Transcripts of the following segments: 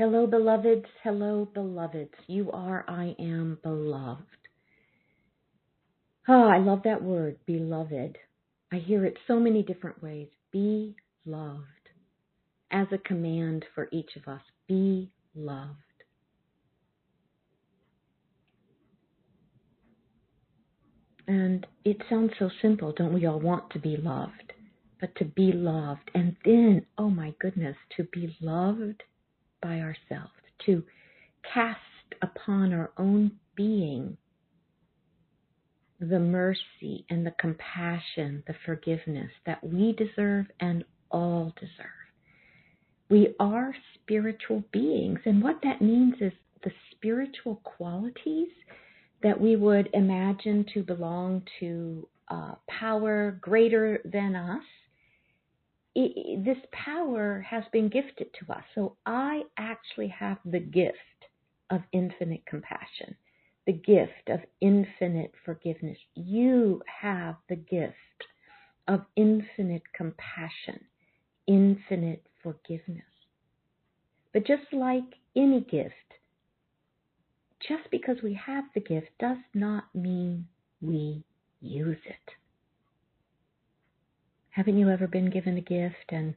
Hello, beloveds. Hello, beloveds. You are, I am beloved. Oh, I love that word, beloved. I hear it so many different ways. Be loved. As a command for each of us, be loved. And it sounds so simple. Don't we all want to be loved? But to be loved, and then, oh my goodness, to be loved by ourselves, to cast upon our own being the mercy and the compassion, the forgiveness that we deserve and all deserve. We are spiritual beings, and what that means is the spiritual qualities that we would imagine to belong to uh, power greater than us. It, this power has been gifted to us. So I actually have the gift of infinite compassion the gift of infinite forgiveness. You have the gift of infinite compassion, infinite forgiveness. But just like any gift, just because we have the gift does not mean we use it. Haven't you ever been given a gift and,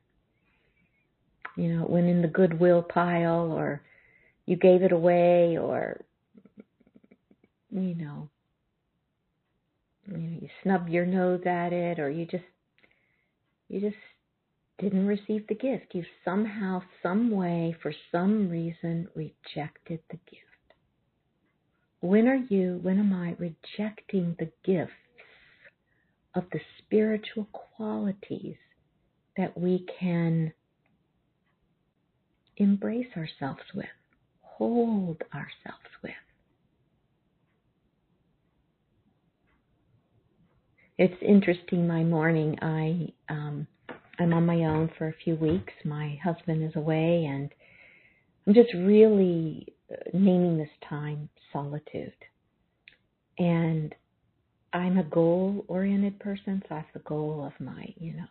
you know, it went in the goodwill pile or you gave it away or you know, you know, you snub your nose at it, or you just, you just didn't receive the gift. You somehow, some way, for some reason, rejected the gift. When are you, when am I rejecting the gifts of the spiritual qualities that we can embrace ourselves with, hold ourselves with? it's interesting. My morning, I um, I'm on my own for a few weeks. My husband is away, and I'm just really uh, naming this time solitude. And I'm a goal-oriented person, so that's the goal of my, you know,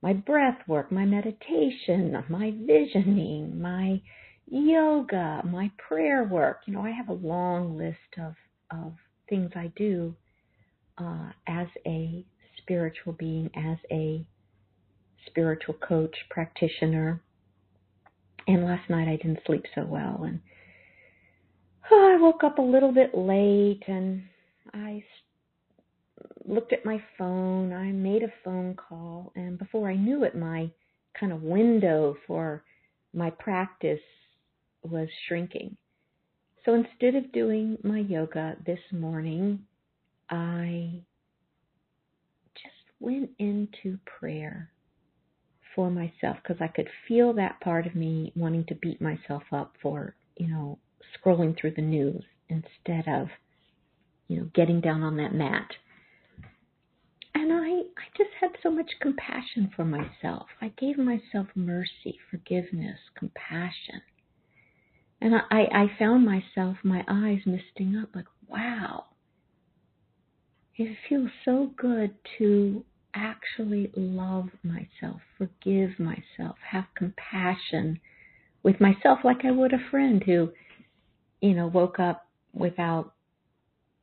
my breath work, my meditation, my visioning, my yoga, my prayer work. You know, I have a long list of of things I do uh, as a spiritual being, as a spiritual coach, practitioner. And last night I didn't sleep so well, and oh, I woke up a little bit late, and I looked at my phone. I made a phone call, and before I knew it, my kind of window for my practice was shrinking. So instead of doing my yoga this morning, I just went into prayer for myself because I could feel that part of me wanting to beat myself up for, you know, scrolling through the news instead of, you know, getting down on that mat. And I, I just had so much compassion for myself. I gave myself mercy, forgiveness, compassion. And I, I found myself, my eyes misting up like, wow, it feels so good to actually love myself, forgive myself, have compassion with myself like I would a friend who, you know, woke up without,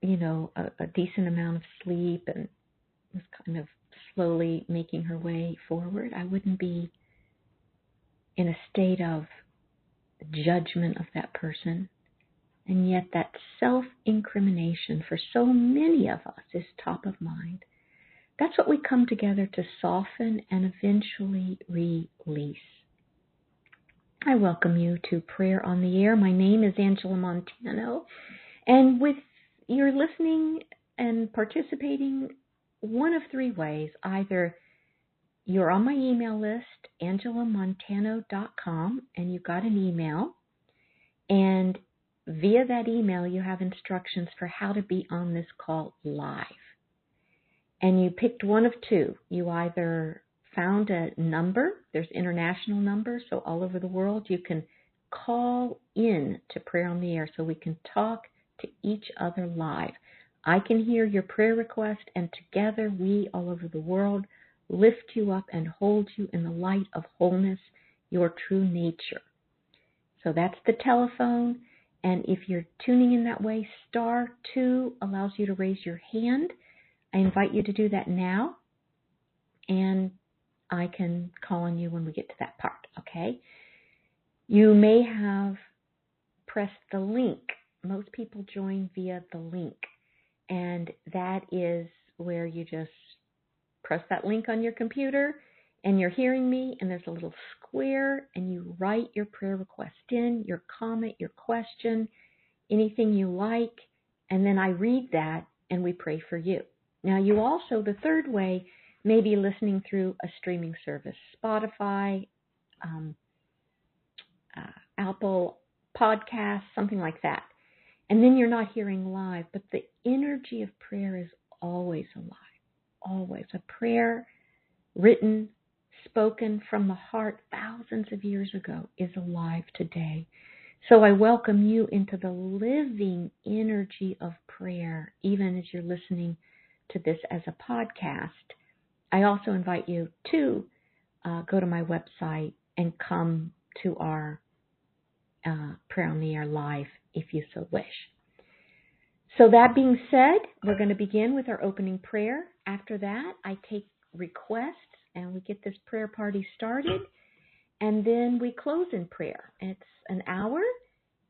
you know, a, a decent amount of sleep and was kind of slowly making her way forward. I wouldn't be in a state of judgment of that person. And yet, that self incrimination for so many of us is top of mind. That's what we come together to soften and eventually release. I welcome you to Prayer on the Air. My name is Angela Montano, and with you're listening and participating one of three ways. Either you're on my email list, angelamontano.com, and you got an email, and Via that email, you have instructions for how to be on this call live. And you picked one of two. You either found a number, there's international numbers, so all over the world, you can call in to Prayer on the Air so we can talk to each other live. I can hear your prayer request, and together we all over the world lift you up and hold you in the light of wholeness, your true nature. So that's the telephone. And if you're tuning in that way, star two allows you to raise your hand. I invite you to do that now. And I can call on you when we get to that part, okay? You may have pressed the link. Most people join via the link. And that is where you just press that link on your computer and you're hearing me, and there's a little square, and you write your prayer request in, your comment, your question, anything you like, and then I read that and we pray for you. Now, you also, the third way, may be listening through a streaming service, Spotify, um, uh, Apple Podcasts, something like that. And then you're not hearing live, but the energy of prayer is always alive, always. A prayer written spoken from the heart thousands of years ago is alive today. So I welcome you into the living energy of prayer, even as you're listening to this as a podcast. I also invite you to uh, go to my website and come to our uh, Prayer on the Air live if you so wish. So, that being said, we're going to begin with our opening prayer. After that, I take requests and we get this prayer party started and then we close in prayer. It's an hour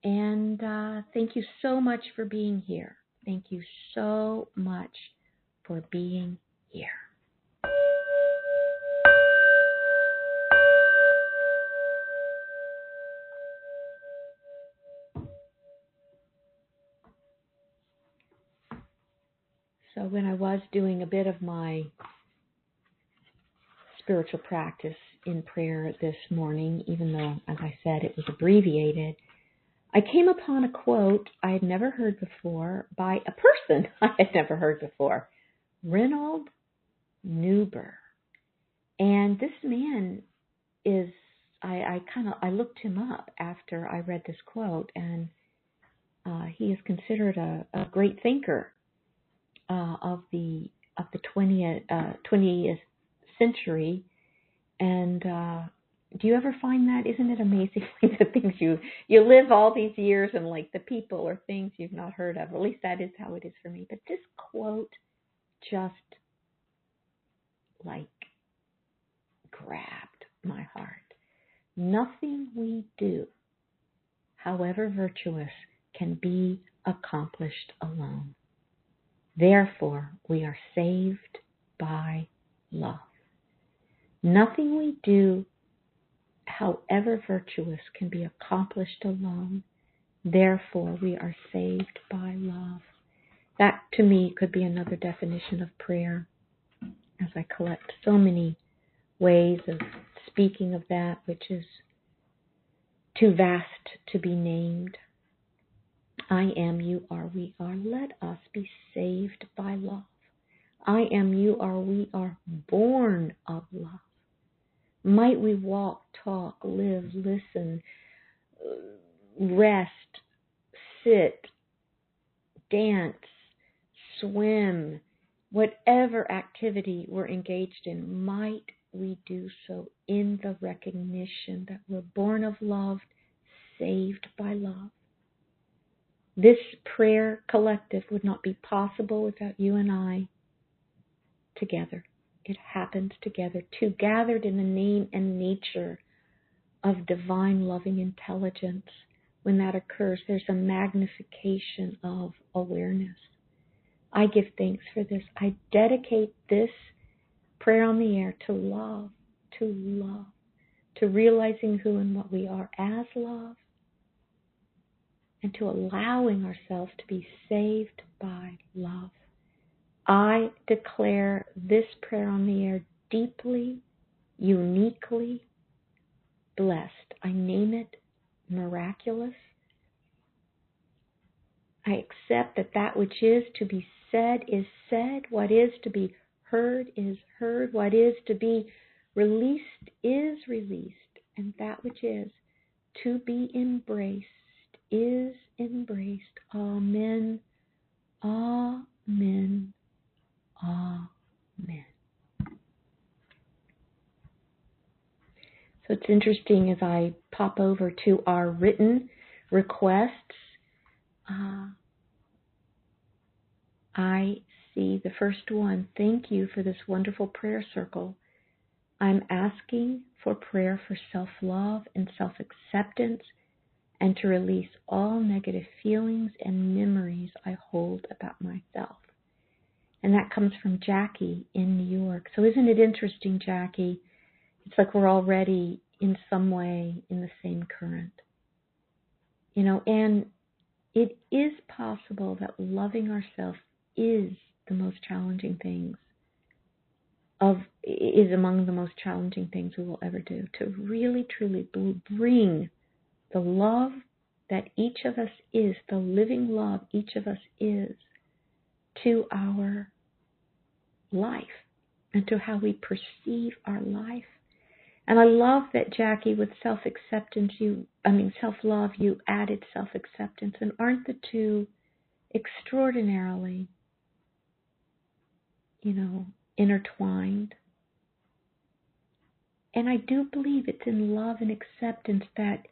and uh, thank you so much for being here. Thank you so much for being here. When I was doing a bit of my spiritual practice in prayer this morning, even though, as I said, it was abbreviated, I came upon a quote I had never heard before by a person I had never heard before, Reinhold Niebuhr. And this man is, I, I kind of, I looked him up after I read this quote, and uh, he is considered a, a great thinker uh, of the of the 20th, uh, 20th century. And uh, do you ever find that? Isn't it amazing the things you you live all these years and like the people or things you've not heard of? At least that is how it is for me. But this quote just like grabbed my heart. Nothing we do, however virtuous, can be accomplished alone. Therefore, we are saved by love. Nothing we do, however virtuous, can be accomplished alone. Therefore, we are saved by love. That, to me, could be another definition of prayer as I collect so many ways of speaking of that which is too vast to be named. I am, you are, we are. Let us be saved by love. I am, you are, we are born of love. Might we walk, talk, live, listen, rest, sit, dance, swim, whatever activity we're engaged in, might we do so in the recognition that we're born of love, saved by love. This prayer collective would not be possible without you and I together. It happens together, two gathered in the name and nature of divine loving intelligence. When that occurs, there's a magnification of awareness. I give thanks for this. I dedicate this prayer on the air to love, to love, to realizing who and what we are as love, and to allowing ourselves to be saved by love. I declare this prayer on the air deeply, uniquely blessed. I name it miraculous. I accept that that which is to be said is said, what is to be heard is heard, what is to be released is released, and that which is to be embraced is embraced. Amen. Amen. Amen. So it's interesting as I pop over to our written requests. Uh, I see the first one. Thank you for this wonderful prayer circle. I'm asking for prayer for self love and self acceptance and to release all negative feelings and memories I hold about myself. And that comes from Jackie in New York. So isn't it interesting, Jackie? It's like we're already in some way in the same current. You know, and it is possible that loving ourselves is the most challenging things of is among the most challenging things we will ever do to really truly bring the love that each of us is, the living love each of us is, to our life and to how we perceive our life. And I love that Jackie, with self acceptance, you, I mean, self love, you added self acceptance. And aren't the two extraordinarily, you know, intertwined? And I do believe it's in love and acceptance that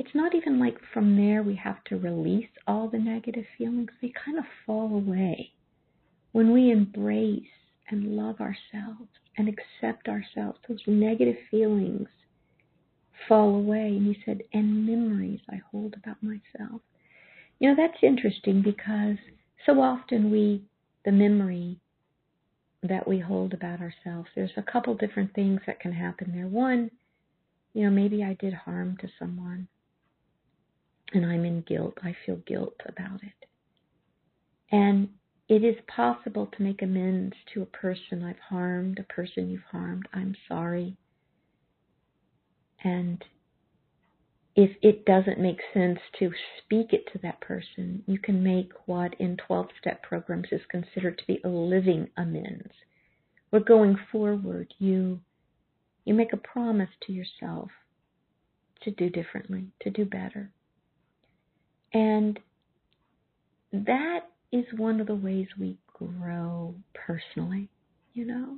it's not even like from there we have to release all the negative feelings. They kind of fall away when we embrace and love ourselves and accept ourselves. Those negative feelings fall away. And he said, and memories I hold about myself. You know, that's interesting because so often we, the memory that we hold about ourselves, there's a couple different things that can happen there. One, you know, maybe I did harm to someone and I'm in guilt. I feel guilt about it. And it is possible to make amends to a person I've harmed, a person you've harmed. I'm sorry. And if it doesn't make sense to speak it to that person, you can make what in 12 step programs is considered to be a living amends. We're going forward, you you make a promise to yourself to do differently, to do better. And that is one of the ways we grow personally, you know.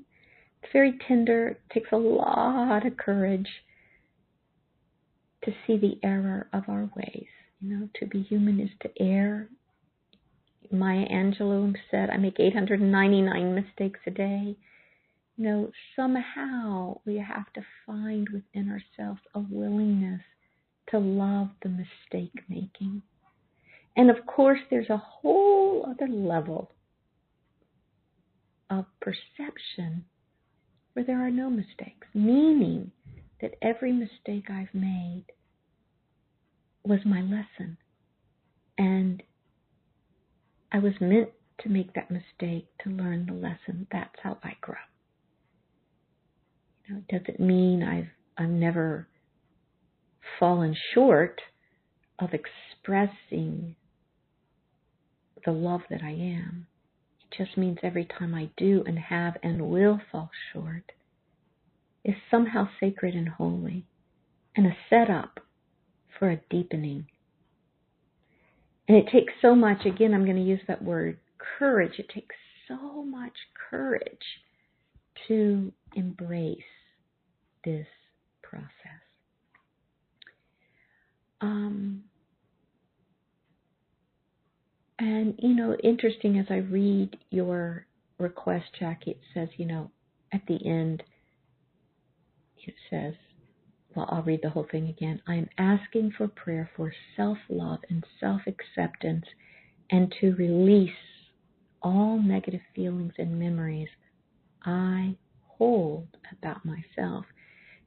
It's very tender, it takes a lot of courage to see the error of our ways. You know, to be human is to err. Maya Angelou said, I make 899 mistakes a day. You know, somehow we have to find within ourselves a willingness to love the mistake making and of course, there's a whole other level of perception where there are no mistakes, meaning that every mistake I've made was my lesson. And I was meant to make that mistake to learn the lesson. That's how I grow. Know, it doesn't mean I've I've never fallen short of expressing the love that I am. It just means every time I do and have and will fall short is somehow sacred and holy and a setup for a deepening. And it takes so much, again, I'm going to use that word courage. It takes so much courage to embrace this process. Um, and, you know, interesting as I read your request, Jackie, it says, you know, at the end, it says, well, I'll read the whole thing again. I am asking for prayer for self love and self acceptance and to release all negative feelings and memories I hold about myself.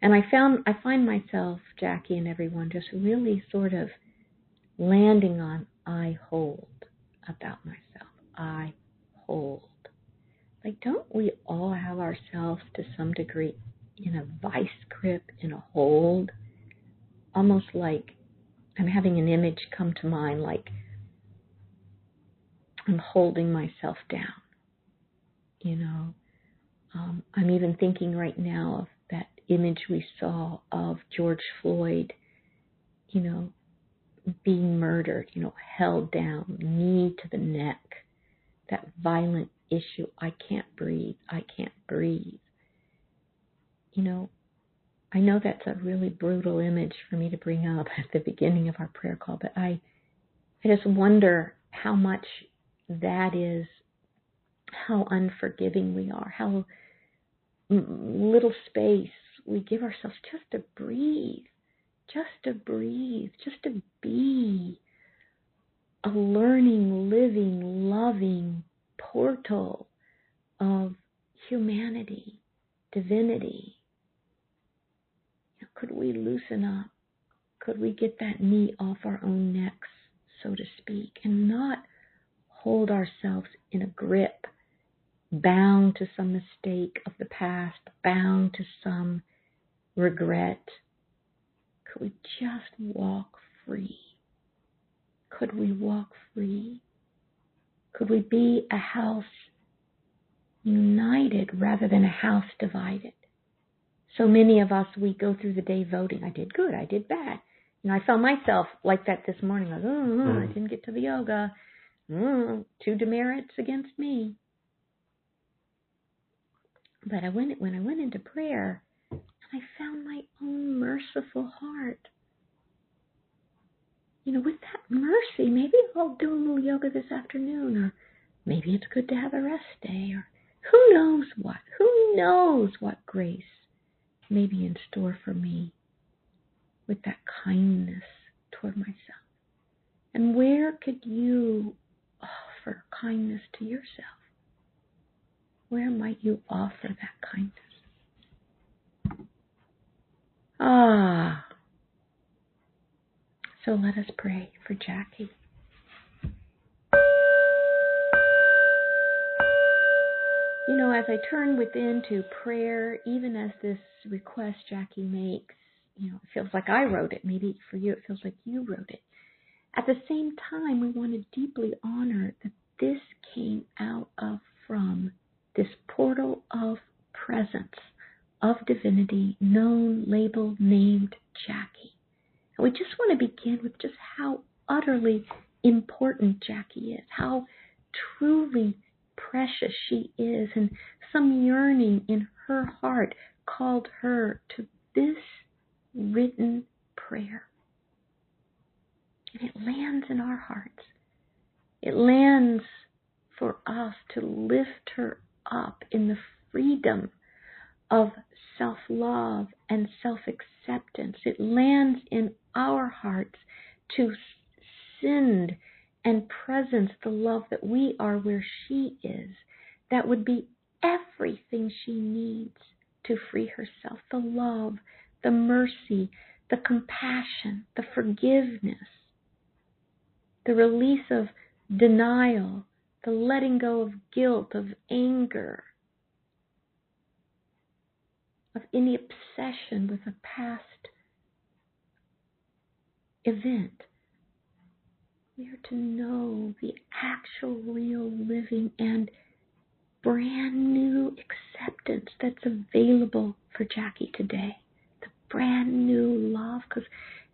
And I found I find myself, Jackie and everyone, just really sort of landing on I hold about myself. I hold. Like, don't we all have ourselves to some degree in a vice grip, in a hold? Almost like I'm having an image come to mind, like I'm holding myself down. You know, um, I'm even thinking right now of that image we saw of George Floyd, you know, being murdered, you know, held down, knee to the neck, that violent issue. I can't breathe. I can't breathe. You know, I know that's a really brutal image for me to bring up at the beginning of our prayer call, but I I just wonder how much that is how unforgiving we are, how little space we give ourselves just to breathe, just to breathe, just to be a learning, living, loving portal of humanity, divinity. Could we loosen up? Could we get that knee off our own necks, so to speak, and not hold ourselves in a grip, bound to some mistake of the past, bound to some regret? Could we just walk free? Could we walk free? Could we be a house united rather than a house divided? So many of us, we go through the day voting. I did good. I did bad. And I found myself like that this morning. Like, oh, mm. I didn't get to the yoga. Mm, two demerits against me. But I went when I went into prayer, and I found my own merciful heart. You know, with that mercy, maybe I'll do a little yoga this afternoon, or maybe it's good to have a rest day, or who knows what? Who knows what grace may be in store for me with that kindness toward myself? And where could you offer kindness to yourself? Where might you offer that kindness? Ah. So let us pray for Jackie. You know, as I turn within to prayer, even as this request Jackie makes, you know, it feels like I wrote it. Maybe for you it feels like you wrote it. At the same time, we want to deeply honor that this came out of, from this portal of presence, of divinity, known, labeled, named Jackie. And we just want to begin with just how utterly important Jackie is, how truly precious she is, and some yearning in her heart called her to this written prayer. And it lands in our hearts. It lands for us to lift her up in the freedom of self love and self acceptance. It lands in our hearts to send and presence the love that we are where she is. That would be everything she needs to free herself the love, the mercy, the compassion, the forgiveness, the release of denial, the letting go of guilt, of anger, of any obsession with a past event. We are to know the actual, real, living, and brand new acceptance that's available for Jackie today. The brand new love, because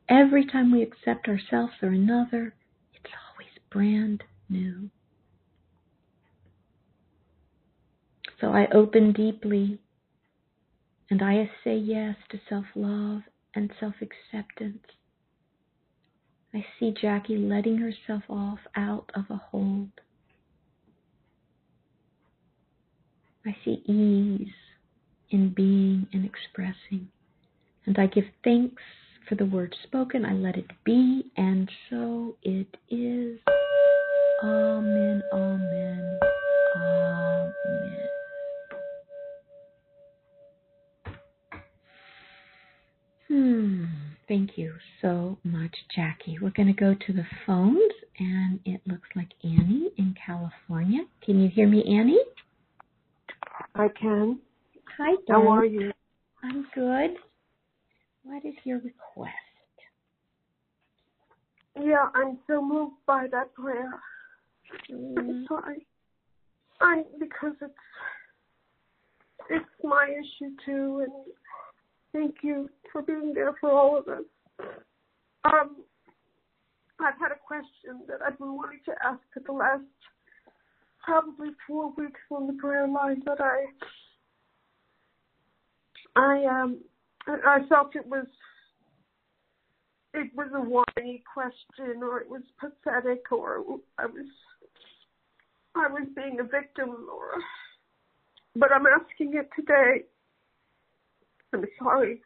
every time we accept ourselves or another, it's always brand new. So I open deeply and I say yes to self love and self acceptance. I see Jackie letting herself off out of a hold. I see ease in being and expressing. And I give thanks for the word spoken. I let it be, and so it is. Amen, amen, amen. Hmm. Thank you so much, Jackie. We're going to go to the phones, and it looks like Annie in California. Can you hear me, Annie? I can. Hi, How are you? I'm good. What is your request? Yeah, I'm so moved by that prayer. Mm. I'm sorry. I because it's it's my issue too, and thank you for being there for all of us. Um, I've had a question that I've been wanting to ask for the last probably four weeks on the prayer line, but I I um I felt it was it was a whiny question or it was pathetic or I was I was being a victim or but I'm asking it today. I'm sorry.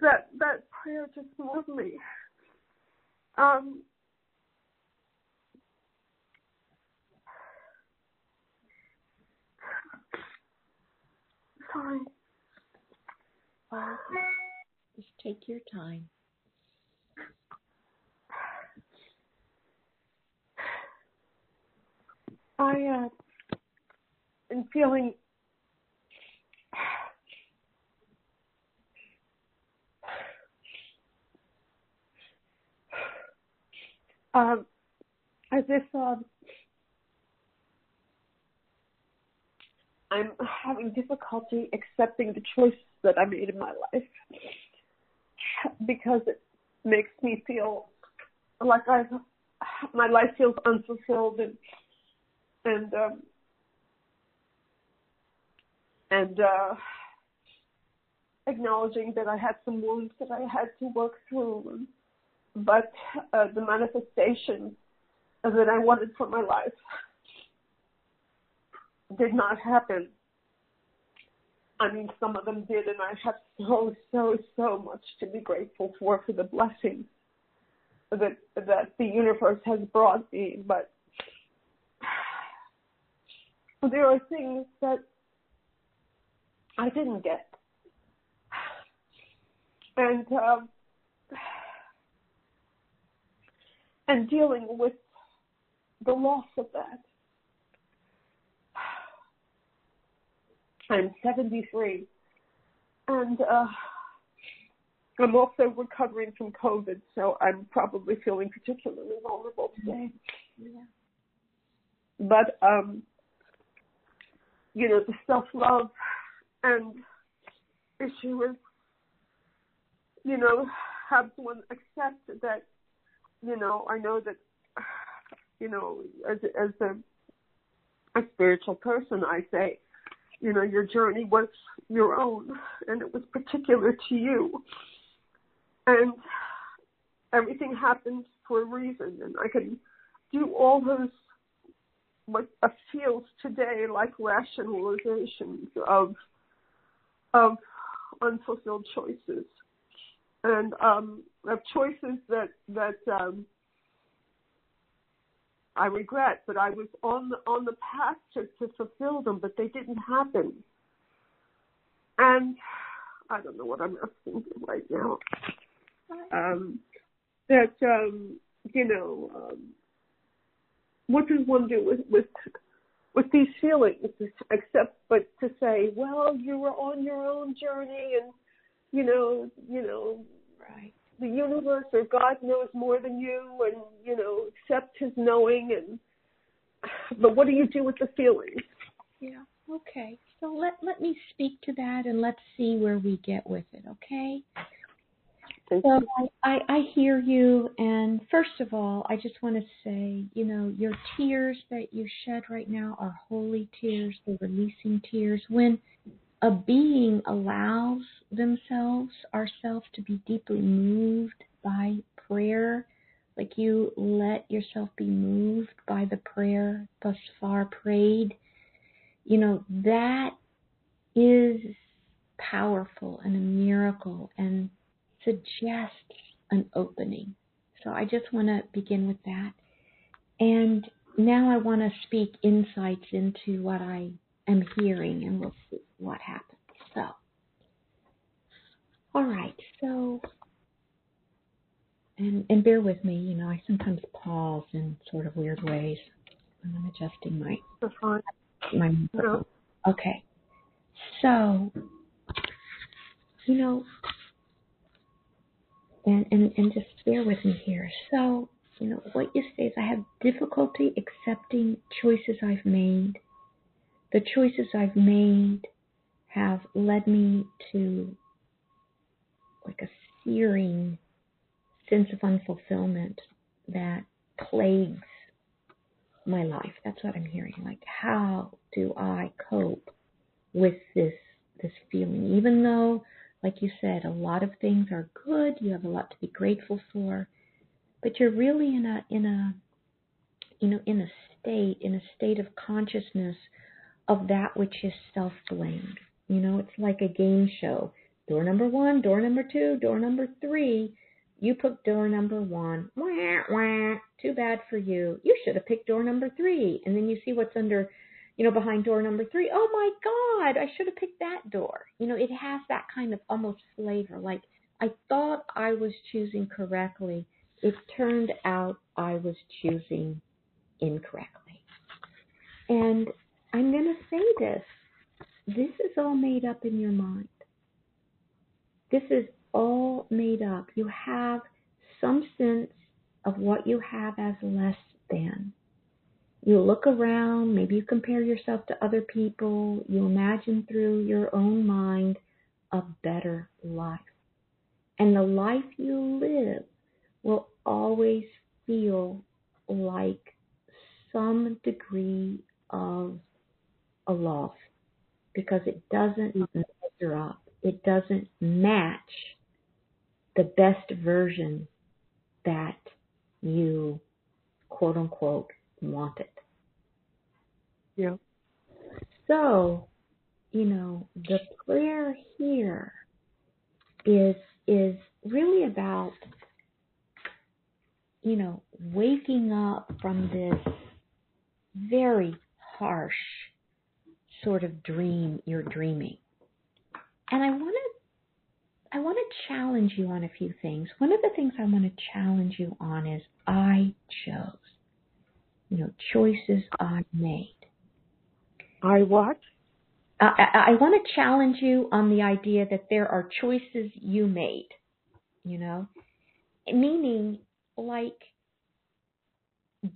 That that prayer just moved me. Um sorry. Wow. Just take your time. I uh, am feeling um, as if um, I'm having difficulty accepting the choices that I made in my life because it makes me feel like I've my life feels unfulfilled and and um, and uh, acknowledging that I had some wounds that I had to work through, but uh, the manifestation that I wanted for my life did not happen. I mean, some of them did, and I have so, so, so much to be grateful for for the blessings that that the universe has brought me. But there are things that I didn't get, and um, and dealing with the loss of that. I'm 73, and uh, I'm also recovering from COVID, so I'm probably feeling particularly vulnerable today. Yeah. But um, you know, the self love and issue is, you know, have someone accept that, you know, I know that, you know, as as a a spiritual person, I say, you know, your journey was your own and it was particular to you. And everything happened for a reason and I can do all those what feels today like rationalizations of of unfulfilled choices and um, of choices that that um, I regret, but I was on the on the path to, to fulfill them, but they didn't happen. And I don't know what I'm asking right now. Um, that um, you know, um, what does one do with with with these feelings except but to say, well, you were on your own journey, and you know, you know, right the universe or God knows more than you and, you know, accept his knowing and but what do you do with the feelings? Yeah. Okay. So let let me speak to that and let's see where we get with it, okay? Thank so I, I hear you and first of all I just want to say, you know, your tears that you shed right now are holy tears, they're releasing tears. When a being allows themselves, ourselves, to be deeply moved by prayer, like you let yourself be moved by the prayer thus far prayed, you know, that is powerful and a miracle and suggests an opening. So I just want to begin with that. And now I want to speak insights into what I am hearing, and we'll see what happens. So, all right, so, and and bear with me. You know, I sometimes pause in sort of weird ways when I'm adjusting my my microphone. Okay, so, you know, and and and just bear with me here. So, you know, what you say is I have difficulty accepting choices I've made the choices I've made have led me to like a searing sense of unfulfillment that plagues my life. That's what I'm hearing. Like how do I cope with this this feeling? Even though like you said, a lot of things are good. You have a lot to be grateful for, but you're really in a in a you know in a state in a state of consciousness of that which is self blame. You know, it's like a game show. Door number one, door number two, door number three. You picked door number one. Wah, wah. Too bad for you. You should have picked door number three. And then you see what's under you know, behind door number three, oh my God, I should have picked that door. You know, it has that kind of almost flavor. Like, I thought I was choosing correctly. It turned out I was choosing incorrectly. And I'm going to say this this is all made up in your mind. This is all made up. You have some sense of what you have as less than. You look around, maybe you compare yourself to other people, you imagine through your own mind a better life. And the life you live will always feel like some degree of a loss because it doesn't measure up. It doesn't match the best version that you quote unquote wanted. Yeah. So, you know, the prayer here is is really about you know, waking up from this very harsh sort of dream you're dreaming. And I want to I want to challenge you on a few things. One of the things I want to challenge you on is I chose. You know, choices I made. I what? I, I, I want to challenge you on the idea that there are choices you made, you know, meaning like,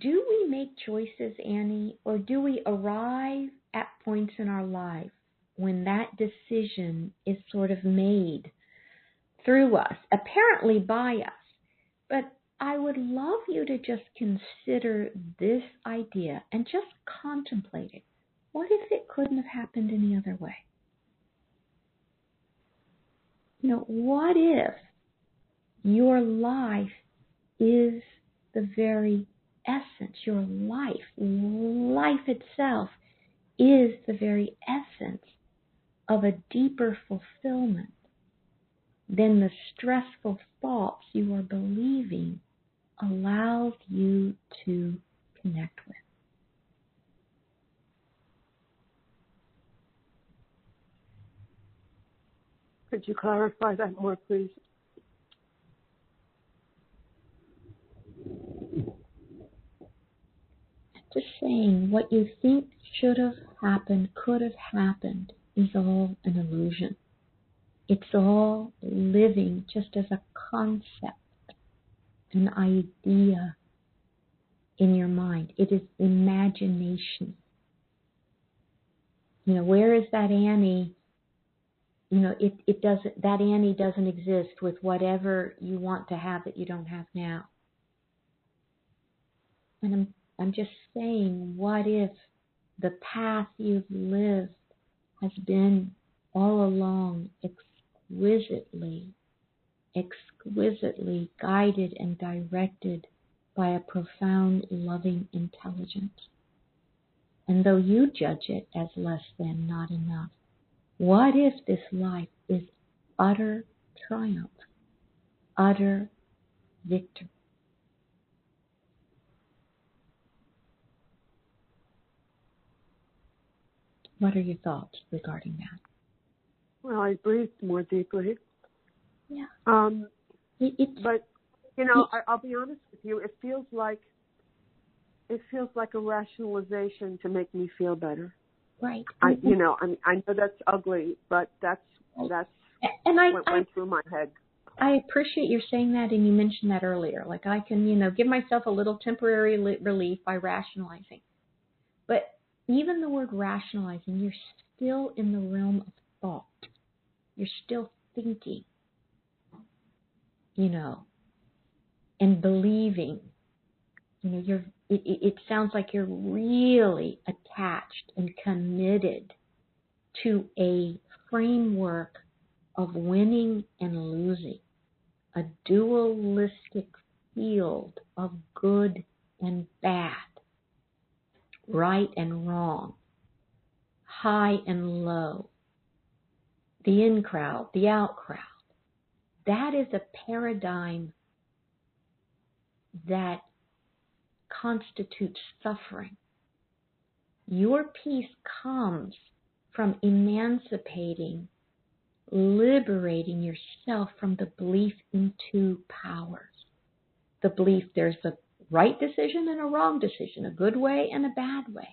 do we make choices, Annie, or do we arrive at points in our life when that decision is sort of made through us, apparently by us? But I would love you to just consider this idea and just contemplate it. What if it couldn't have happened any other way? You know, what if your life is the very essence, your life, life itself is the very essence of a deeper fulfillment than the stressful thoughts you are believing allows you to connect with. Could you clarify that more, please? Just saying what you think should have happened, could have happened, is all an illusion. It's all living just as a concept, an idea in your mind. It is imagination. You know, where is that Annie you know, it, it doesn't, that Annie doesn't exist with whatever you want to have that you don't have now. And I'm, I'm just saying, what if the path you've lived has been all along exquisitely, exquisitely guided and directed by a profound, loving intelligence? And though you judge it as less than, not enough, what if this life is utter triumph, utter victory? What are your thoughts regarding that? Well, I breathe more deeply. Yeah. Um, it, but you know, I, I'll be honest with you. It feels like it feels like a rationalization to make me feel better. Right. I, you know, I mean, I know that's ugly, but that's that's and I, what I, went through my head. I appreciate you saying that, and you mentioned that earlier. Like I can, you know, give myself a little temporary relief by rationalizing. But even the word rationalizing, you're still in the realm of thought. You're still thinking, you know, and believing. You know, you're it, it, sounds like you're really attached and committed to a framework of winning and losing, a dualistic field of good and bad, right and wrong, high and low, the in crowd, the out crowd. That is a paradigm that constitutes suffering. Your peace comes from emancipating, liberating yourself from the belief in two powers. The belief there's a right decision and a wrong decision, a good way and a bad way.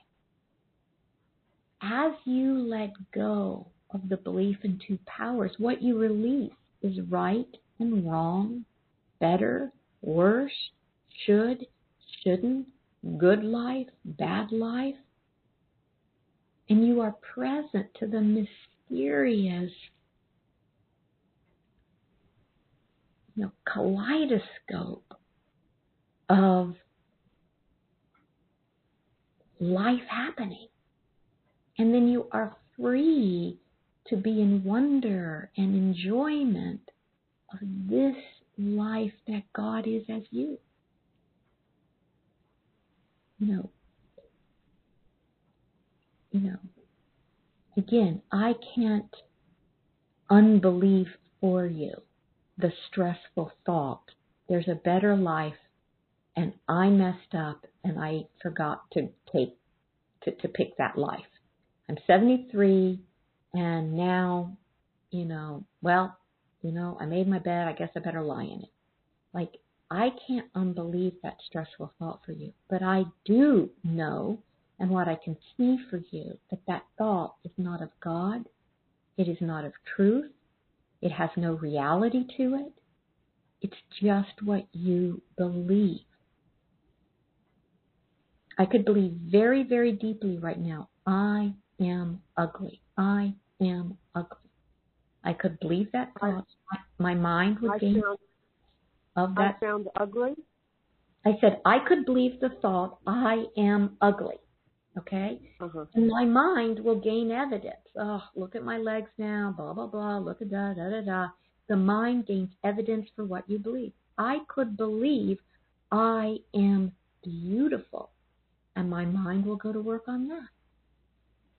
As you let go of the belief in two powers, what you release is right and wrong, better, worse, should, shouldn't, good life, bad life. And you are present to the mysterious you know, kaleidoscope of life happening. And then you are free to be in wonder and enjoyment of this life that God is as you. You know, you know, again, I can't unbelieve for you the stressful thought. There's a better life and I messed up and I forgot to take to, to pick that life. I'm 73 and now, you know, well, you know, I made my bed, I guess I better lie in it. Like I can't unbelieve that stressful thought for you, but I do know and what I can see for you that that thought is not of God, it is not of truth, it has no reality to it. It's just what you believe. I could believe very, very deeply right now, I am ugly. I am ugly. I could believe that thought. My mind would be of that. I sound ugly? I said, I could believe the thought, I am ugly. Okay? Uh-huh. And my mind will gain evidence. Oh, look at my legs now, blah, blah, blah, look at da, da, da, da. The mind gains evidence for what you believe. I could believe I am beautiful and my mind will go to work on that.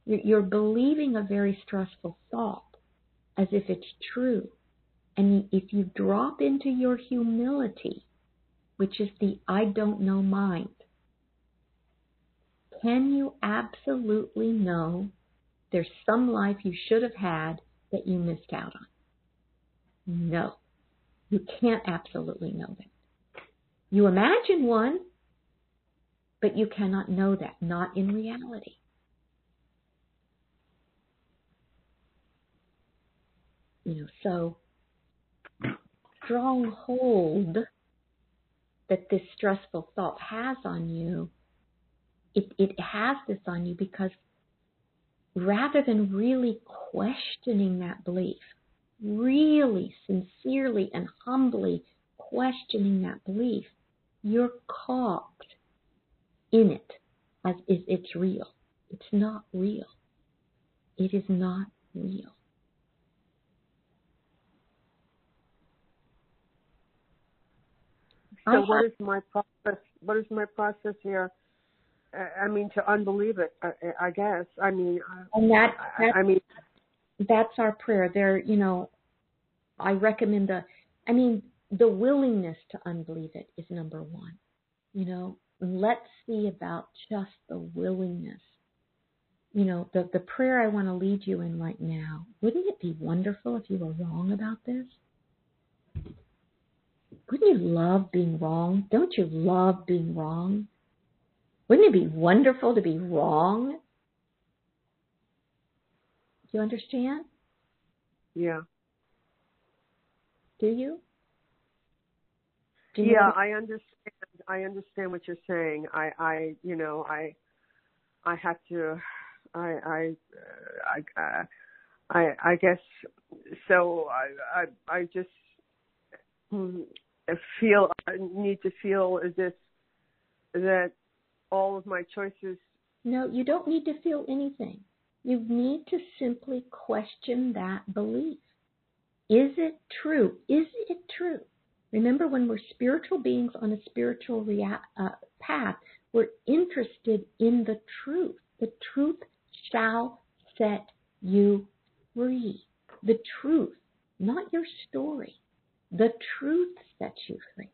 You're believing a very stressful thought as if it's true. And if you drop into your humility, which is the I don't know mind, can you absolutely know there's some life you should have had that you missed out on? No. You can't absolutely know that. You imagine one, but you cannot know that, not in reality. You know, so strong hold that this stressful thought has on you, it, it has this on you because rather than really questioning that belief, really sincerely and humbly questioning that belief, you're caught in it as if it's real. It's not real. It is not real. So what is my process? What is my process here? I mean, to unbelieve it, I, I guess. I mean, and that, I, I mean, that's our prayer. There, you know, I recommend the. I mean, the willingness to unbelieve it is number one. You know, let's see about just the willingness. You know, the, the prayer I want to lead you in right now, wouldn't it be wonderful if you were wrong about this? Wouldn't you love being wrong? Don't you love being wrong? Wouldn't it be wonderful to be wrong? Do you understand? Yeah. Do you? Do you yeah, I understand. I understand what you're saying. I, I, you know, I, I have to, I, I, I, I, I guess. So I, I, I just feel I need to feel as if that all of my choices. No, you don't need to feel anything. You need to simply question that belief. Is it true? Is it true? Remember, when we're spiritual beings on a spiritual rea- uh, path, we're interested in the truth. The truth shall set you free. The truth, not your story. The truth sets you free.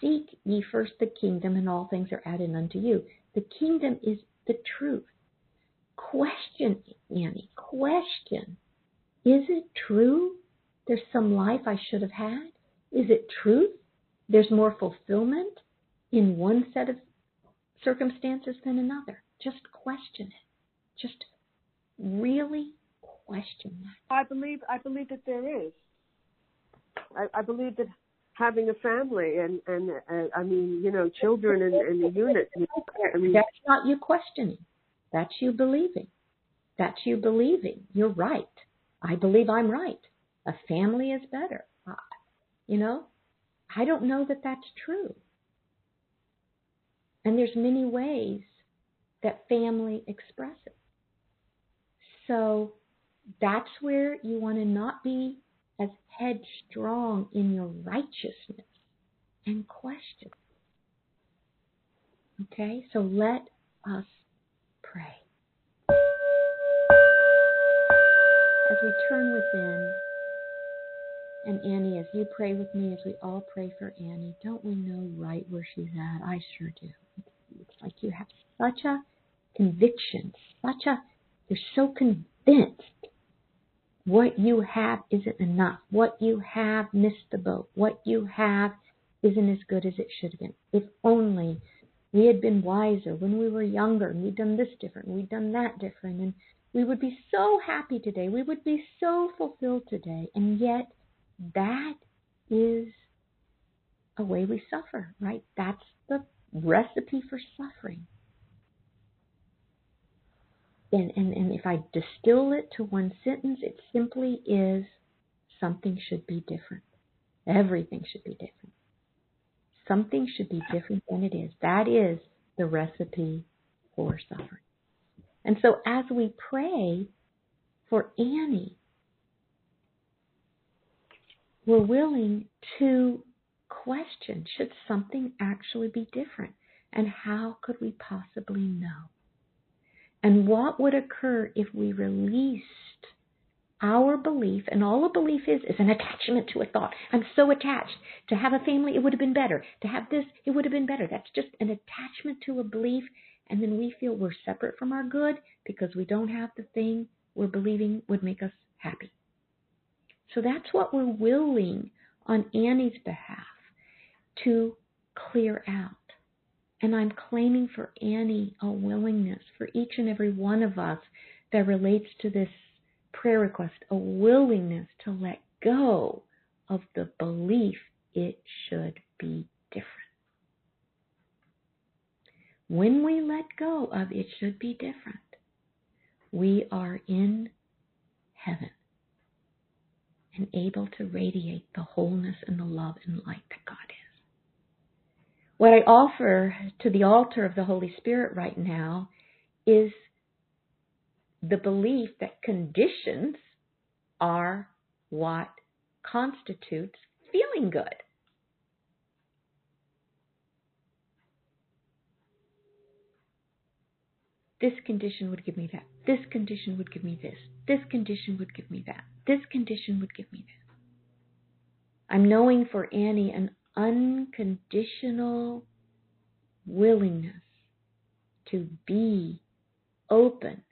Seek ye first the kingdom, and all things are added unto you. The kingdom is the truth. Question, Annie, question. Is it true there's some life I should have had? Is it truth there's more fulfillment in one set of circumstances than another? Just question it. Just really question that. I believe I believe that there is. I, I believe that having a family and and uh, I mean you know children and, and the unit. I mean, That's not you questioning. That's you believing. That's you believing. You're right. I believe I'm right. A family is better. You know, I don't know that that's true. And there's many ways that family expresses. So that's where you want to not be as headstrong in your righteousness and question. Okay, so let us pray. As we turn within, and Annie, as you pray with me, as we all pray for Annie, don't we know right where she's at? I sure do. It's like you have such a conviction, such a, you're so convinced what you have isn't enough. What you have missed the boat. What you have isn't as good as it should have been. If only we had been wiser when we were younger and we'd done this different, we'd done that different, and we would be so happy today. We would be so fulfilled today. And yet, that is a way we suffer, right? That's the recipe for suffering. And, and, and if I distill it to one sentence, it simply is something should be different. Everything should be different. Something should be different than it is. That is the recipe for suffering. And so as we pray for Annie, we're willing to question should something actually be different? And how could we possibly know? And what would occur if we released our belief, and all a belief is, is an attachment to a thought. I'm so attached. To have a family, it would have been better. To have this, it would have been better. That's just an attachment to a belief, and then we feel we're separate from our good because we don't have the thing we're believing would make us happy. So that's what we're willing on Annie's behalf to clear out. And I'm claiming for Annie a willingness for each and every one of us that relates to this prayer request, a willingness to let go of the belief it should be different. When we let go of it should be different, we are in heaven and able to radiate the wholeness and the love and light that God is. What I offer to the altar of the Holy Spirit right now is the belief that conditions are what constitutes feeling good. This condition would give me that. This condition would give me this. This condition would give me that. This condition would give me this. I'm knowing for Annie an unconditional willingness to be open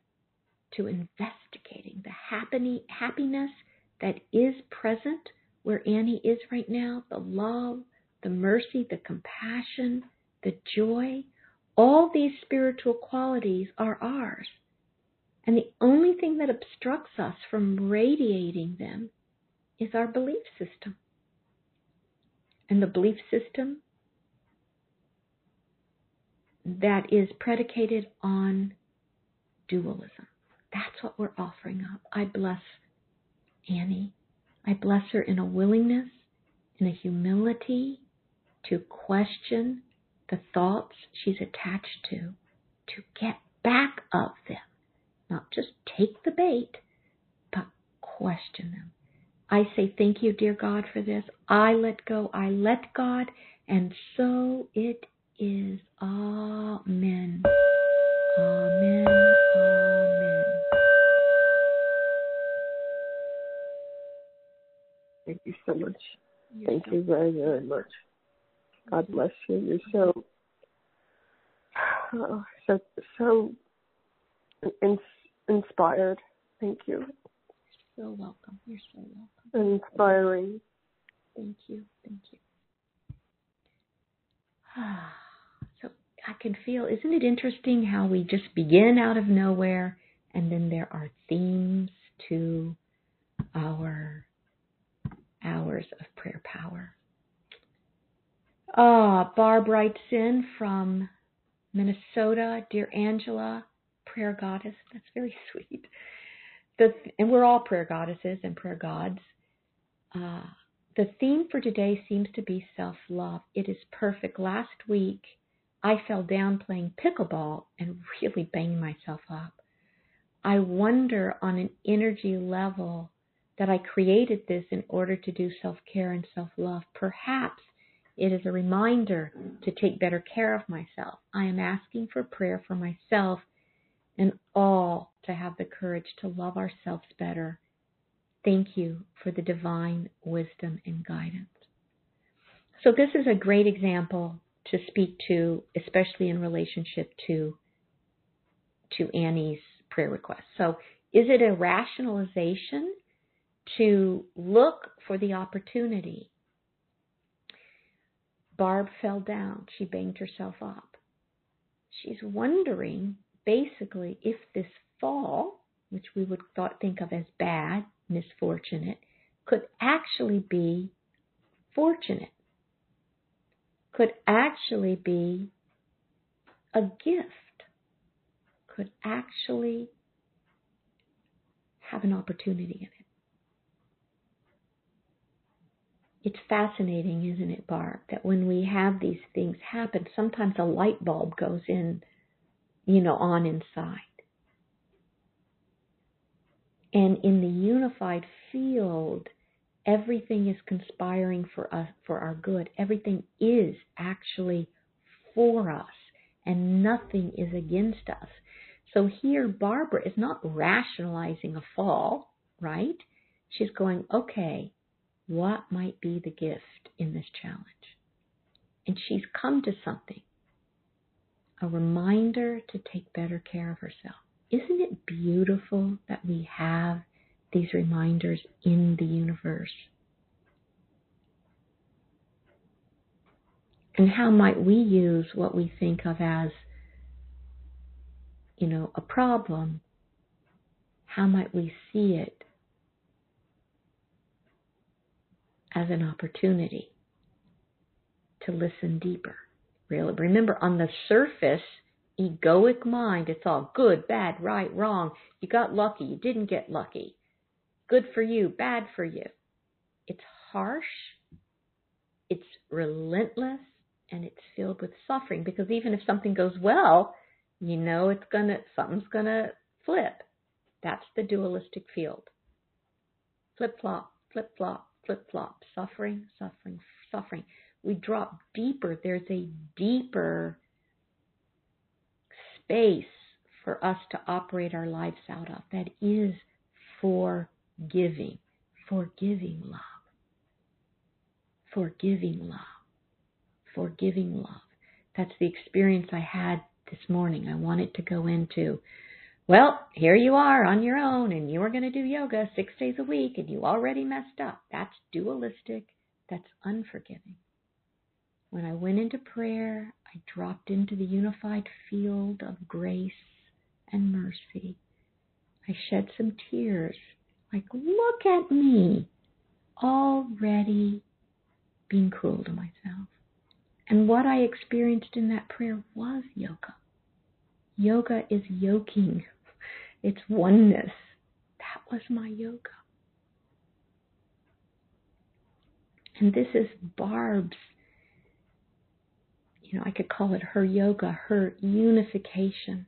to investigating the happy, happiness that is present where Annie is right now, the love, the mercy, the compassion, the joy, all these spiritual qualities are ours. And the only thing that obstructs us from radiating them is our belief system. And the belief system that is predicated on dualism. That's what we're offering up. I bless Annie. I bless her in a willingness, in a humility to question the thoughts she's attached to, to get back of them. Not just take the bait, but question them. I say thank you, dear God, for this. I let go. I let God. And so it is. Amen. Amen. Amen. Thank you so much. You're Thank so- you very, very much. God mm-hmm. bless you. You're so, oh, so, so in, inspired. Thank you. You're so welcome. You're so welcome. Inspiring. Thank you. Thank you. Ah, so I can feel, isn't it interesting how we just begin out of nowhere and then there are themes to our hours of prayer power? Ah, Barb writes in from Minnesota, dear Angela, prayer goddess. That's very sweet. The, and we're all prayer goddesses and prayer gods. Uh, the theme for today seems to be self love. It is perfect. Last week, I fell down playing pickleball and really banged myself up. I wonder on an energy level that I created this in order to do self care and self love. Perhaps it is a reminder to take better care of myself. I am asking for prayer for myself and all to have the courage to love ourselves better. Thank you for the divine wisdom and guidance. So, this is a great example to speak to, especially in relationship to, to Annie's prayer request. So, is it a rationalization to look for the opportunity? Barb fell down. She banged herself up. She's wondering basically if this fall, which we would thought, think of as bad, misfortunate, could actually be fortunate, could actually be a gift, could actually have an opportunity in it. It's fascinating, isn't it, Barb, that when we have these things happen, sometimes a light bulb goes in, you know, on inside. And in the unified field, everything is conspiring for us for our good. Everything is actually for us and nothing is against us. So here Barbara is not rationalizing a fall, right? She's going, okay, what might be the gift in this challenge? And she's come to something. A reminder to take better care of herself. Isn't it beautiful that we have these reminders in the universe? And how might we use what we think of as, you know, a problem? How might we see it as an opportunity to listen deeper? Really, remember, on the surface, egoic mind, it's all good, bad, right, wrong. You got lucky, you didn't get lucky. Good for you, bad for you. It's harsh, it's relentless, and it's filled with suffering because even if something goes well, you know it's gonna something's gonna flip. That's the dualistic field. Flip flop, flip flop, flip flop, suffering, suffering, suffering. We drop deeper. There's a deeper space for us to operate our lives out of that is forgiving, forgiving love, forgiving love, forgiving love. That's the experience I had this morning. I wanted to go into, well, here you are on your own and you are going to do yoga six days a week and you already messed up. That's dualistic. That's unforgiving. When I went into prayer, I dropped into the unified field of grace and mercy. I shed some tears, like, look at me, already being cruel to myself. And what I experienced in that prayer was yoga. Yoga is yoking, it's oneness. That was my yoga. And this is Barb's you know, I could call it her yoga, her unification.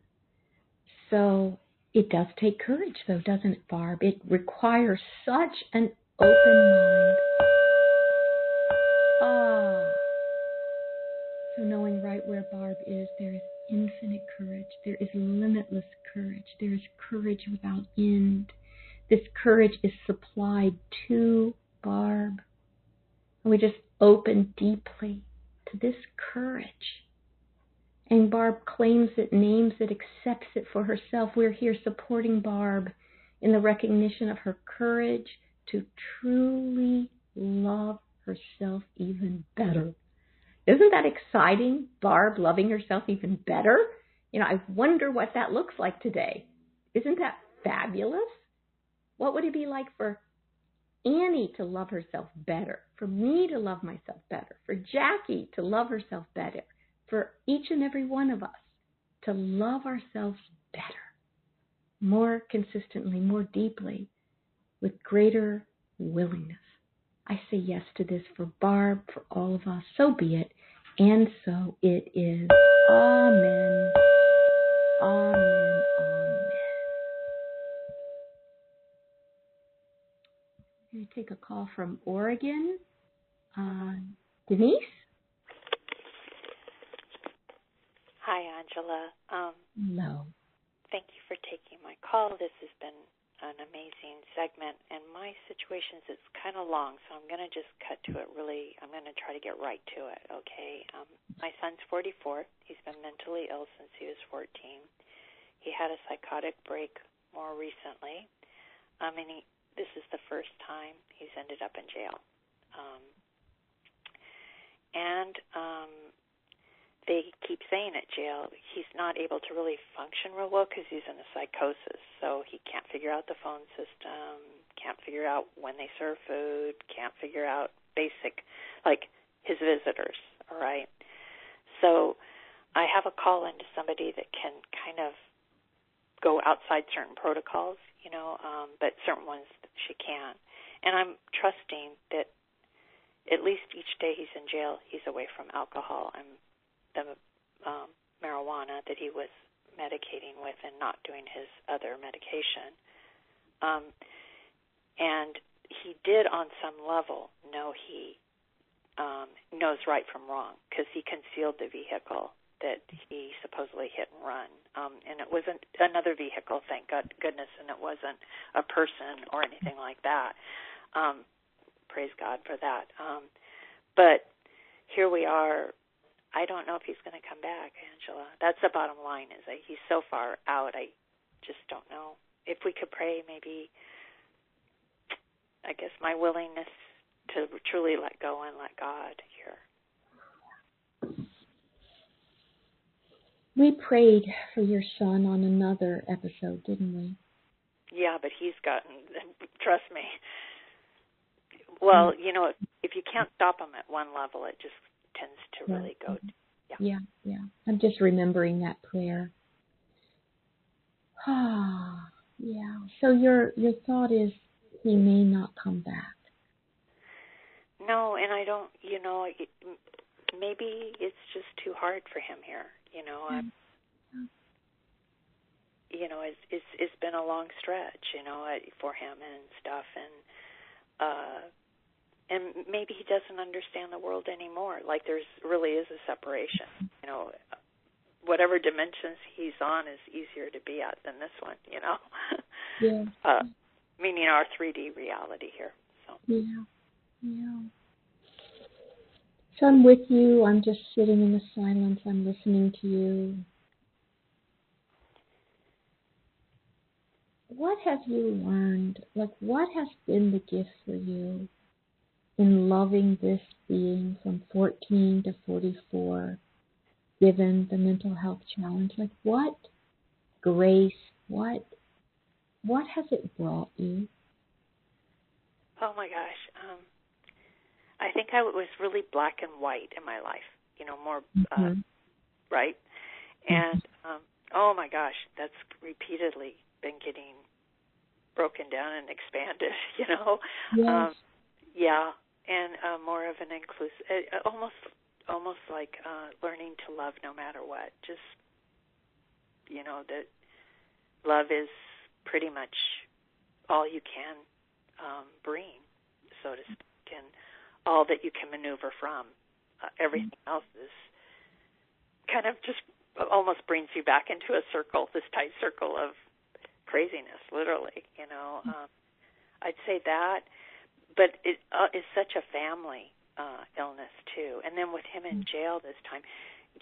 So it does take courage, though, doesn't it, Barb? It requires such an open mind. Ah. So knowing right where Barb is, there is infinite courage. There is limitless courage. There is courage without end. This courage is supplied to Barb. And we just open deeply to this courage. And Barb claims it, names it, accepts it for herself. We're here supporting Barb in the recognition of her courage to truly love herself even better. Isn't that exciting? Barb loving herself even better? You know, I wonder what that looks like today. Isn't that fabulous? What would it be like for Annie to love herself better, for me to love myself better, for Jackie to love herself better, for each and every one of us to love ourselves better, more consistently, more deeply, with greater willingness. I say yes to this for Barb, for all of us. So be it. And so it is. Amen. Amen. Going to take a call from Oregon. Uh, Denise? Hi, Angela. Um, Hello. Thank you for taking my call. This has been an amazing segment, and my situation is it's kind of long, so I'm going to just cut to it really. I'm going to try to get right to it, okay? Um, my son's 44. He's been mentally ill since he was 14. He had a psychotic break more recently. I mean, he, this is the first time he's ended up in jail. Um, and um, they keep saying at jail he's not able to really function real well because he's in a psychosis. So he can't figure out the phone system, can't figure out when they serve food, can't figure out basic, like his visitors. All right. So I have a call into somebody that can kind of go outside certain protocols, you know, um, but certain ones she can't. And I'm trusting that at least each day he's in jail, he's away from alcohol. I'm the um, marijuana that he was medicating with and not doing his other medication. Um, and he did, on some level, know he um, knows right from wrong because he concealed the vehicle that he supposedly hit and run. Um, and it wasn't another vehicle, thank God, goodness, and it wasn't a person or anything like that. Um, praise God for that. Um, but here we are I don't know if he's going to come back, Angela. That's the bottom line. Is that he's so far out. I just don't know. If we could pray, maybe. I guess my willingness to truly let go and let God here. We prayed for your son on another episode, didn't we? Yeah, but he's gotten. Trust me. Well, you know, if you can't stop him at one level, it just tends to really go. To, yeah. yeah, yeah. I'm just remembering that prayer. Ah, yeah. So your your thought is he may not come back. No, and I don't. You know, it, maybe it's just too hard for him here. You know, I'm. You know, it's it's it's been a long stretch. You know, for him and stuff, and uh and maybe he doesn't understand the world anymore. Like there's really is a separation. You know, whatever dimensions he's on is easier to be at than this one. You know. Yeah. uh, meaning our 3D reality here. So. Yeah. Yeah. So I'm with you. I'm just sitting in the silence. I'm listening to you. What have you learned? Like, what has been the gift for you in loving this being from 14 to 44, given the mental health challenge? Like what grace, what what has it brought you? Oh my gosh. Um, I think I was really black and white in my life, you know, more uh, mm-hmm. right? And um, oh my gosh, that's repeatedly been getting broken down and expanded, you know. Yes. Um, yeah, and uh, more of an inclusive, uh, almost almost like uh, learning to love no matter what. Just you know that love is pretty much all you can um, bring so to speak, and all that you can maneuver from. Uh, everything else is kind of just almost brings you back into a circle, this tight circle of craziness, literally. You know, um, I'd say that, but it uh, is such a family uh, illness too. And then with him in jail this time,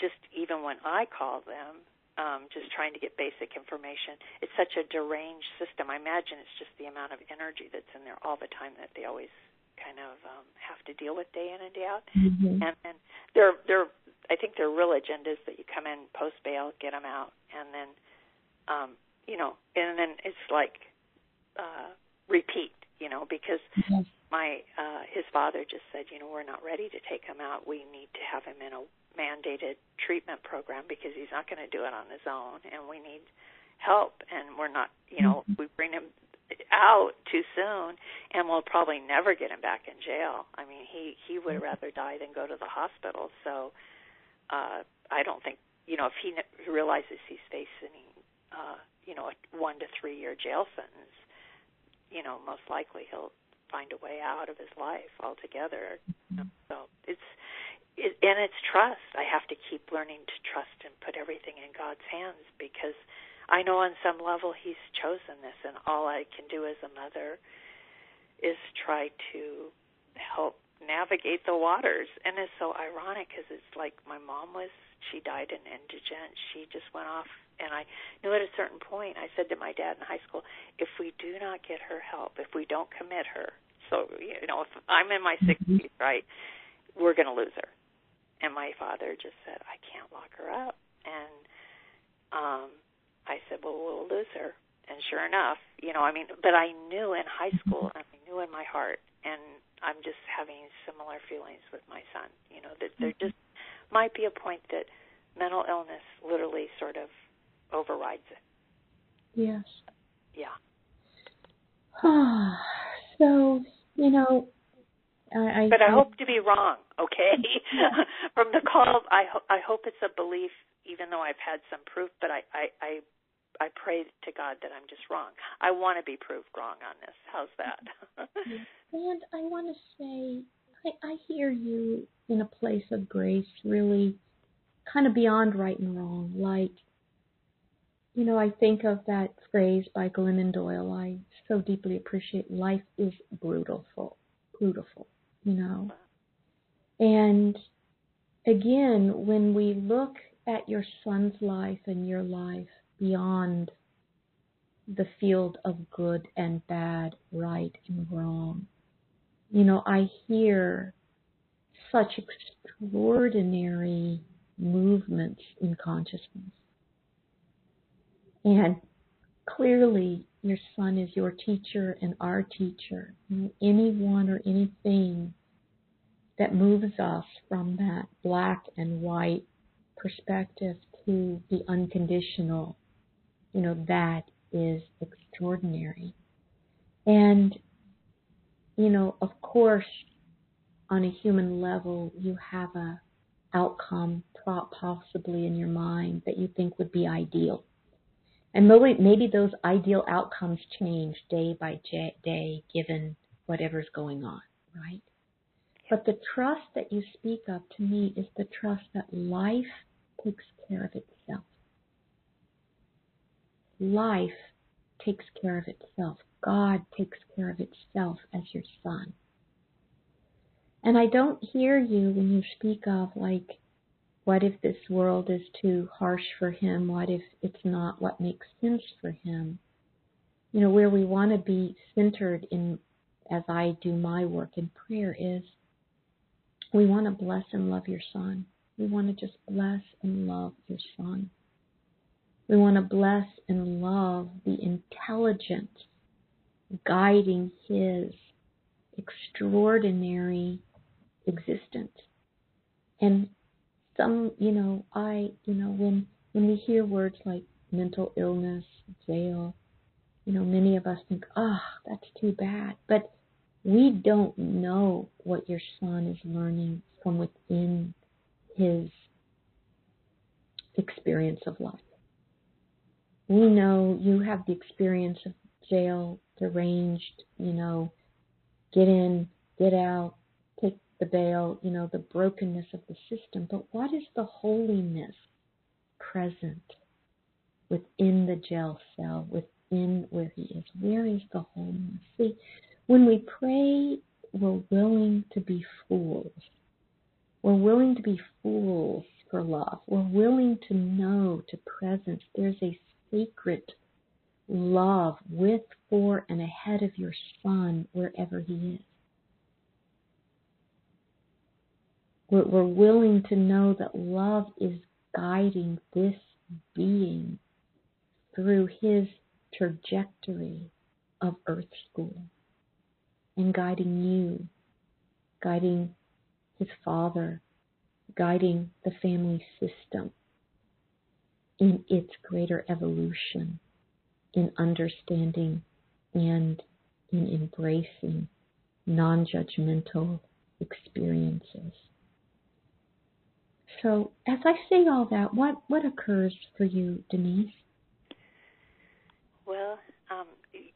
just even when I call them, um, just trying to get basic information, it's such a deranged system. I imagine it's just the amount of energy that's in there all the time that they always kind of um, have to deal with day in and day out. Mm-hmm. And then they're they're I think their real agenda is that you come in post bail, get them out, and then um, you know, and then it's like uh, repeat, you know, because Yes. my uh, his father just said, you know, we're not ready to take him out. We need to have him in a mandated treatment program because he's not going to do it on his own, and we need help. And we're not, you know, if we bring him out too soon, and we'll probably never get him back in jail. I mean, he he would rather die than go to the hospital. So uh, I don't think, you know, if he n- realizes he's facing, uh, you know, a one to three year jail sentence, you know, most likely he'll find a way out of his life altogether. Know? So it's it, and it's trust. I have to keep learning to trust and put everything in God's hands because I know on some level He's chosen this, and all I can do as a mother is try to help navigate the waters. And it's so ironic because it's like my mom was. She died in indigent. She just went off, and I knew at a certain point. I said to my dad in high school, if we do not get her help, if we don't commit her, so you know, if I'm in my 60s, right, we're going to lose her. And my father just said, I can't lock her up. And um I said, Well, we'll lose her. And sure enough, you know, I mean, but I knew in high mm-hmm. school, I knew in my heart, and I'm just having similar feelings with my son, you know, that there mm-hmm. just might be a point that mental illness literally sort of overrides it. Yes. Yeah. so, you know, I, I But I hope to be wrong, okay? From the call, I ho- I hope it's a belief, even though I've had some proof. But I I I, I pray to God that I'm just wrong. I want to be proved wrong on this. How's that? And I want to say, I, I hear you in a place of grace, really kind of beyond right and wrong. Like, you know, I think of that phrase by Glennon Doyle. I so deeply appreciate life is brutal, beautiful, you know. And again, when we look at your son's life and your life beyond the field of good and bad, right and wrong, you know, I hear such extraordinary movements in consciousness. And clearly, your son is your teacher and our teacher. Anyone or anything that moves us from that black and white perspective to the unconditional, you know, that is extraordinary. And, you know, of course, on a human level, you have a outcome possibly in your mind that you think would be ideal. And maybe, maybe those ideal outcomes change day by day given whatever's going on, right? But the trust that you speak of to me is the trust that life takes care of. Life takes care of itself. God takes care of itself as your son. And I don't hear you when you speak of like, what if this world is too harsh for him? What if it's not what makes sense for him? You know, where we want to be centered in, as I do my work in prayer, is we want to bless and love your son. We want to just bless and love your son. We want to bless and love the intelligence guiding his extraordinary existence. And some, you know, I, you know, when when we hear words like mental illness, jail, you know, many of us think, "Ah, oh, that's too bad." But we don't know what your son is learning from within his experience of life. We know you have the experience of jail, deranged, you know, get in, get out, take the bail, you know, the brokenness of the system. But what is the holiness present within the jail cell, within where he is? Where is the holiness? See, when we pray, we're willing to be fools. We're willing to be fools for love. We're willing to know to presence. There's a sacred love with, for, and ahead of your son wherever he is. We're, we're willing to know that love is guiding this being through his trajectory of earth school and guiding you, guiding his father, guiding the family system in its greater evolution, in understanding and in embracing non judgmental experiences. So, as I say all that, what, what occurs for you, Denise? Well, um,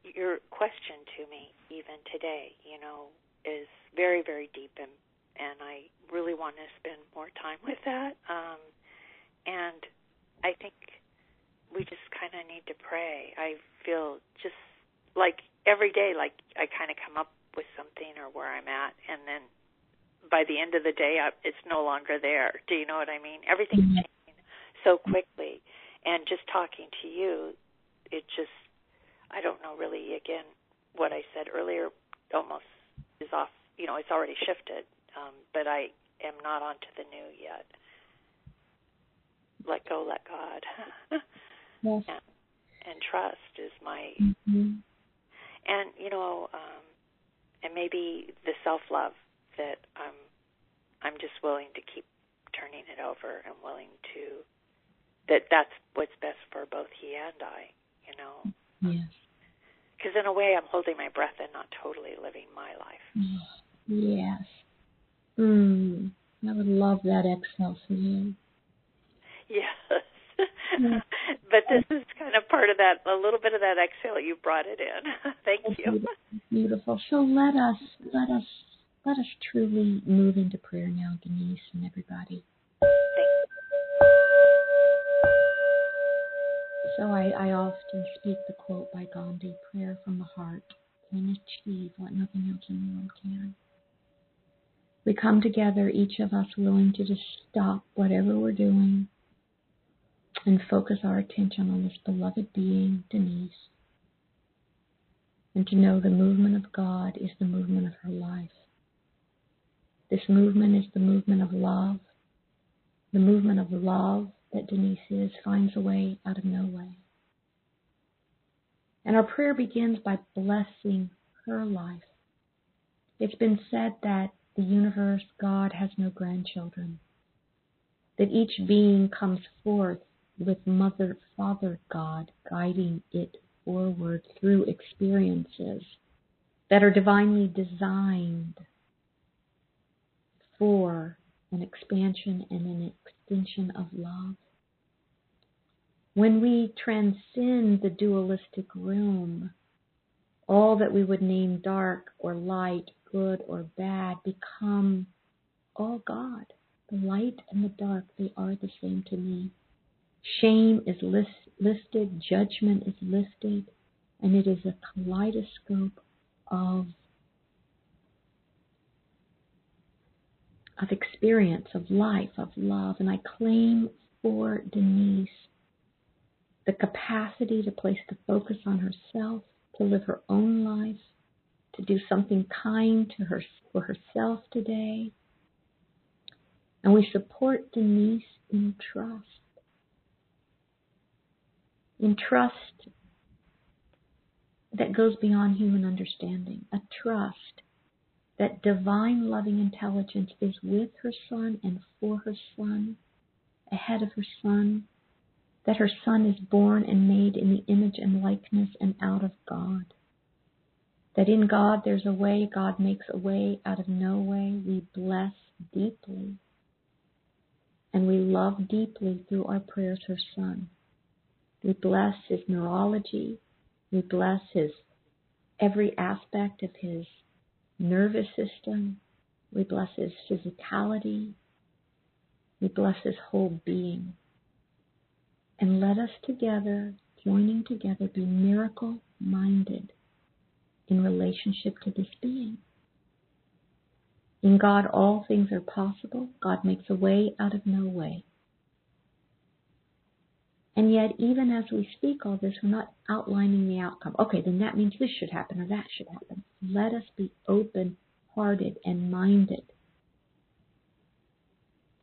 your question to me, even today, you know, is very, very deep and and I really want to spend more time with that. Um, and I think we just kind of need to pray. I feel just like every day, like I kind of come up with something or where I'm at, and then by the end of the day, I, it's no longer there. Do you know what I mean? Everything's mm-hmm. changing so quickly, and just talking to you, it just I don't know really again what I said earlier almost is off. You know, it's already shifted um, but I am not onto the new yet. Let go, let God, yes. and, and trust is my. Mm-hmm. And you know, um, and maybe the self love that I'm. I'm just willing to keep turning it over and willing to. That that's what's best for both he and I. You know. Yes. Because in a way, I'm holding my breath and not totally living my life. Yes. Mm, I would love that exhale for you. Yes. but this is kind of part of that, a little bit of that exhale. You brought it in. Thank you. Beautiful. So let us, let us, let us truly move into prayer now, Denise and everybody. So I, I often speak the quote by Gandhi, prayer from the heart can achieve what nothing else in the world can. We come together, each of us willing to just stop whatever we're doing and focus our attention on this beloved being, Denise, and to know the movement of God is the movement of her life. This movement is the movement of love. The movement of love that Denise is finds a way out of no way. And our prayer begins by blessing her life. It's been said that the universe, God has no grandchildren. That each being comes forth with Mother, Father God guiding it forward through experiences that are divinely designed for an expansion and an extension of love. When we transcend the dualistic realm, all that we would name dark or light good or bad become all God. The light and the dark, they are the same to me. Shame is list, listed, judgment is listed, and it is a kaleidoscope of of experience, of life, of love. And I claim for Denise the capacity to place the focus on herself, to live her own life, to do something kind to her for herself today. And we support Denise in trust. In trust that goes beyond human understanding, a trust that divine loving intelligence is with her son and for her son, ahead of her son, that her son is born and made in the image and likeness and out of God that in God there's a way, God makes a way out of no way. We bless deeply. And we love deeply through our prayers her son. We bless his neurology. We bless his every aspect of his nervous system. We bless his physicality. We bless his whole being. And let us together, joining together, be miracle minded in relationship to this being. In God, all things are possible. God makes a way out of no way. And yet, even as we speak all this, we're not outlining the outcome. Okay, then that means this should happen or that should happen. Let us be open hearted and minded.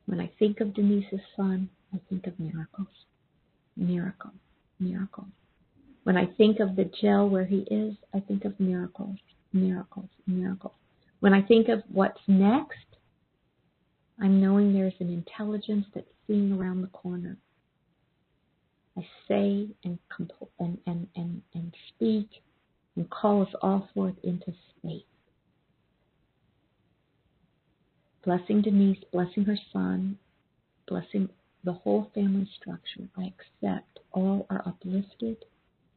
When I think of Denise's son, I think of miracles. Miracles. Miracles. When I think of the jail where he is, I think of miracles. Miracles. Miracles. When I think of what's next, I'm knowing there's an intelligence that's seeing around the corner. I say and, and, and, and, and speak and call us all forth into space. Blessing Denise, blessing her son, blessing the whole family structure. I accept all are uplifted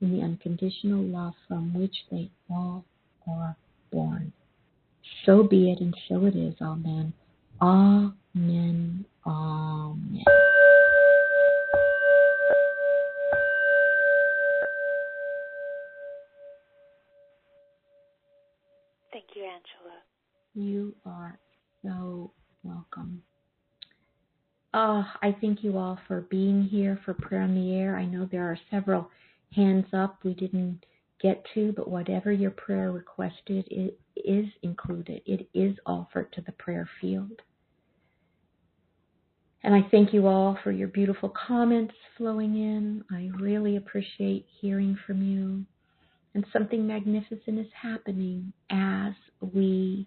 in the unconditional love from which they all are born. So be it, and so it is. Amen. Amen. Amen. Thank you, Angela. You are so welcome. Uh, I thank you all for being here for Prayer in the Air. I know there are several hands up we didn't get to, but whatever your prayer requested it is included. It is offered to the prayer field. And I thank you all for your beautiful comments flowing in. I really appreciate hearing from you. And something magnificent is happening as we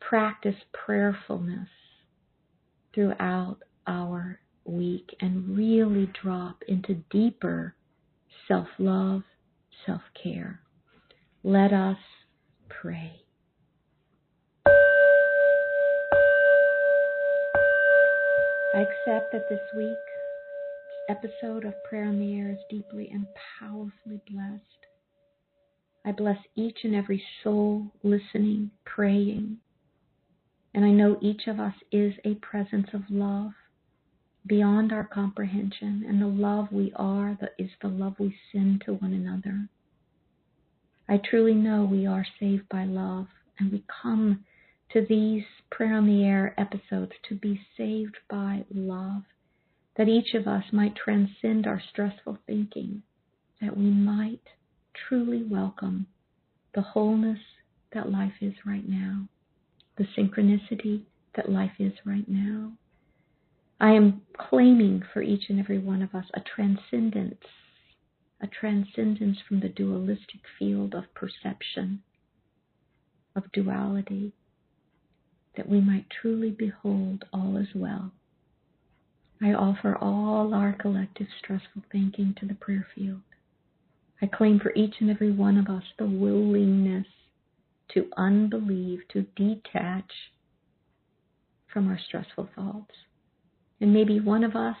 practice prayerfulness throughout our week and really drop into deeper self love, self care. Let us pray. I accept that this week's episode of Prayer in the Air is deeply and powerfully blessed. I bless each and every soul listening, praying. And I know each of us is a presence of love beyond our comprehension. And the love we are is the love we send to one another. I truly know we are saved by love, and we come to these Prayer on the Air episodes to be saved by love, that each of us might transcend our stressful thinking, that we might truly welcome the wholeness that life is right now, the synchronicity that life is right now. I am claiming for each and every one of us a transcendence, a transcendence from the dualistic field of perception, of duality, that we might truly behold all as well. I offer all our collective stressful thinking to the prayer field. I claim for each and every one of us the willingness to unbelieve, to detach from our stressful thoughts. And maybe one of us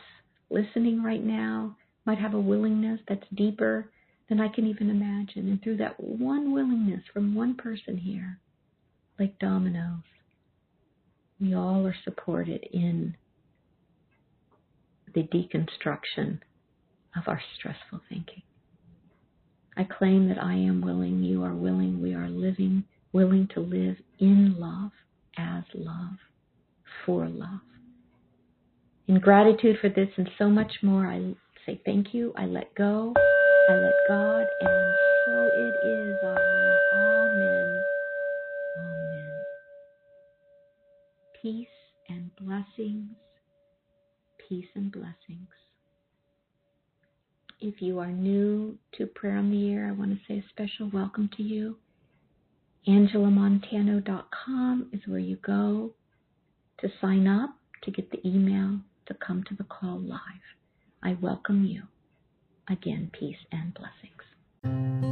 listening right now might have a willingness that's deeper than I can even imagine. And through that one willingness from one person here, like dominoes, we all are supported in the deconstruction of our stressful thinking. I claim that I am willing, you are willing, we are living, willing to live in love, as love, for love. In gratitude for this and so much more, I say thank you, I let go, I let God, and so it is. Amen. Amen. Amen. Peace and blessings. Peace and blessings. If you are new to Prayer on the Air, I want to say a special welcome to you. AngelaMontano.com is where you go to sign up, to get the email, to come to the call live. I welcome you. Again, peace and blessings.